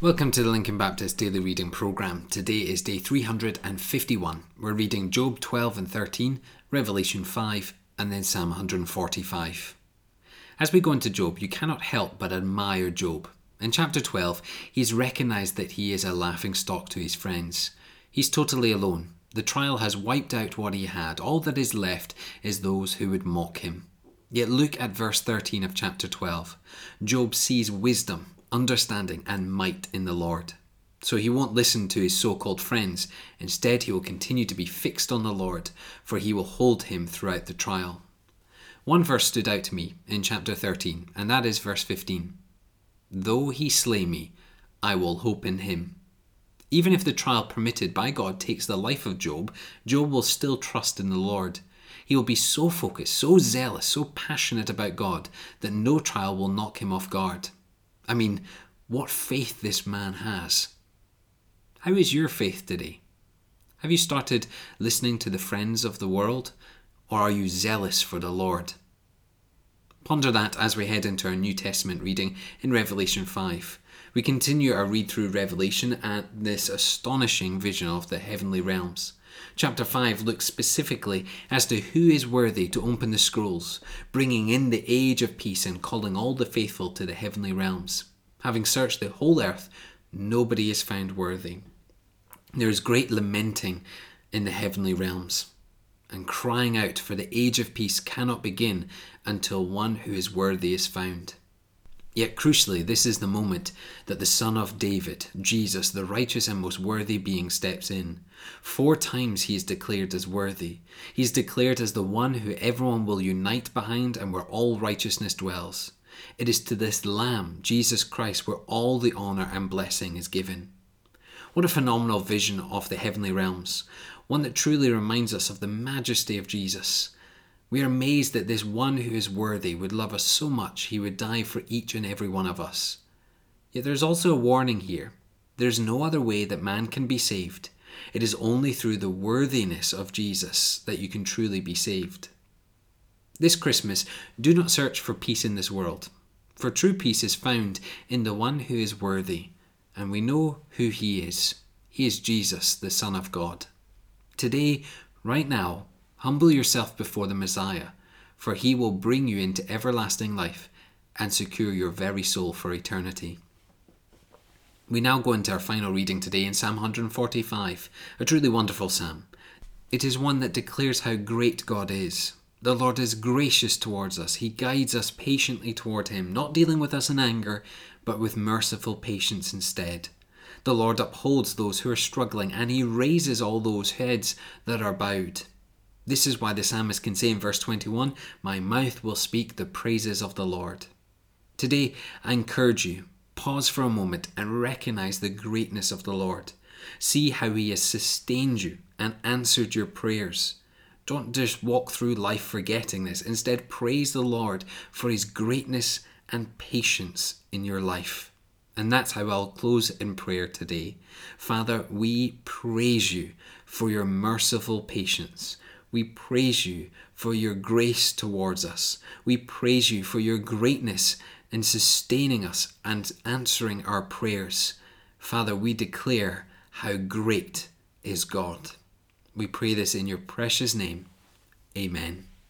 Welcome to the Lincoln Baptist Daily Reading Programme. Today is day 351. We're reading Job 12 and 13, Revelation 5, and then Psalm 145. As we go into Job, you cannot help but admire Job. In chapter 12, he's recognised that he is a laughing stock to his friends. He's totally alone. The trial has wiped out what he had. All that is left is those who would mock him. Yet look at verse 13 of chapter 12. Job sees wisdom understanding, and might in the Lord. So he won't listen to his so called friends. Instead, he will continue to be fixed on the Lord, for he will hold him throughout the trial. One verse stood out to me in chapter 13, and that is verse 15. Though he slay me, I will hope in him. Even if the trial permitted by God takes the life of Job, Job will still trust in the Lord. He will be so focused, so zealous, so passionate about God that no trial will knock him off guard. I mean, what faith this man has. How is your faith today? Have you started listening to the friends of the world, or are you zealous for the Lord? Ponder that as we head into our New Testament reading in Revelation 5. We continue our read through Revelation at this astonishing vision of the heavenly realms. Chapter 5 looks specifically as to who is worthy to open the scrolls, bringing in the age of peace and calling all the faithful to the heavenly realms. Having searched the whole earth, nobody is found worthy. There is great lamenting in the heavenly realms, and crying out for the age of peace cannot begin until one who is worthy is found. Yet crucially, this is the moment that the Son of David, Jesus, the righteous and most worthy being, steps in. Four times he is declared as worthy. He is declared as the one who everyone will unite behind and where all righteousness dwells. It is to this Lamb, Jesus Christ, where all the honour and blessing is given. What a phenomenal vision of the heavenly realms, one that truly reminds us of the majesty of Jesus we are amazed that this one who is worthy would love us so much he would die for each and every one of us. Yet there is also a warning here. There is no other way that man can be saved. It is only through the worthiness of Jesus that you can truly be saved. This Christmas, do not search for peace in this world, for true peace is found in the one who is worthy, and we know who he is. He is Jesus, the Son of God. Today, right now, Humble yourself before the Messiah, for he will bring you into everlasting life and secure your very soul for eternity. We now go into our final reading today in Psalm 145, a truly wonderful psalm. It is one that declares how great God is. The Lord is gracious towards us. He guides us patiently toward Him, not dealing with us in anger, but with merciful patience instead. The Lord upholds those who are struggling, and He raises all those heads that are bowed. This is why the psalmist can say in verse 21 My mouth will speak the praises of the Lord. Today, I encourage you, pause for a moment and recognize the greatness of the Lord. See how He has sustained you and answered your prayers. Don't just walk through life forgetting this. Instead, praise the Lord for His greatness and patience in your life. And that's how I'll close in prayer today. Father, we praise you for your merciful patience. We praise you for your grace towards us. We praise you for your greatness in sustaining us and answering our prayers. Father, we declare how great is God. We pray this in your precious name. Amen.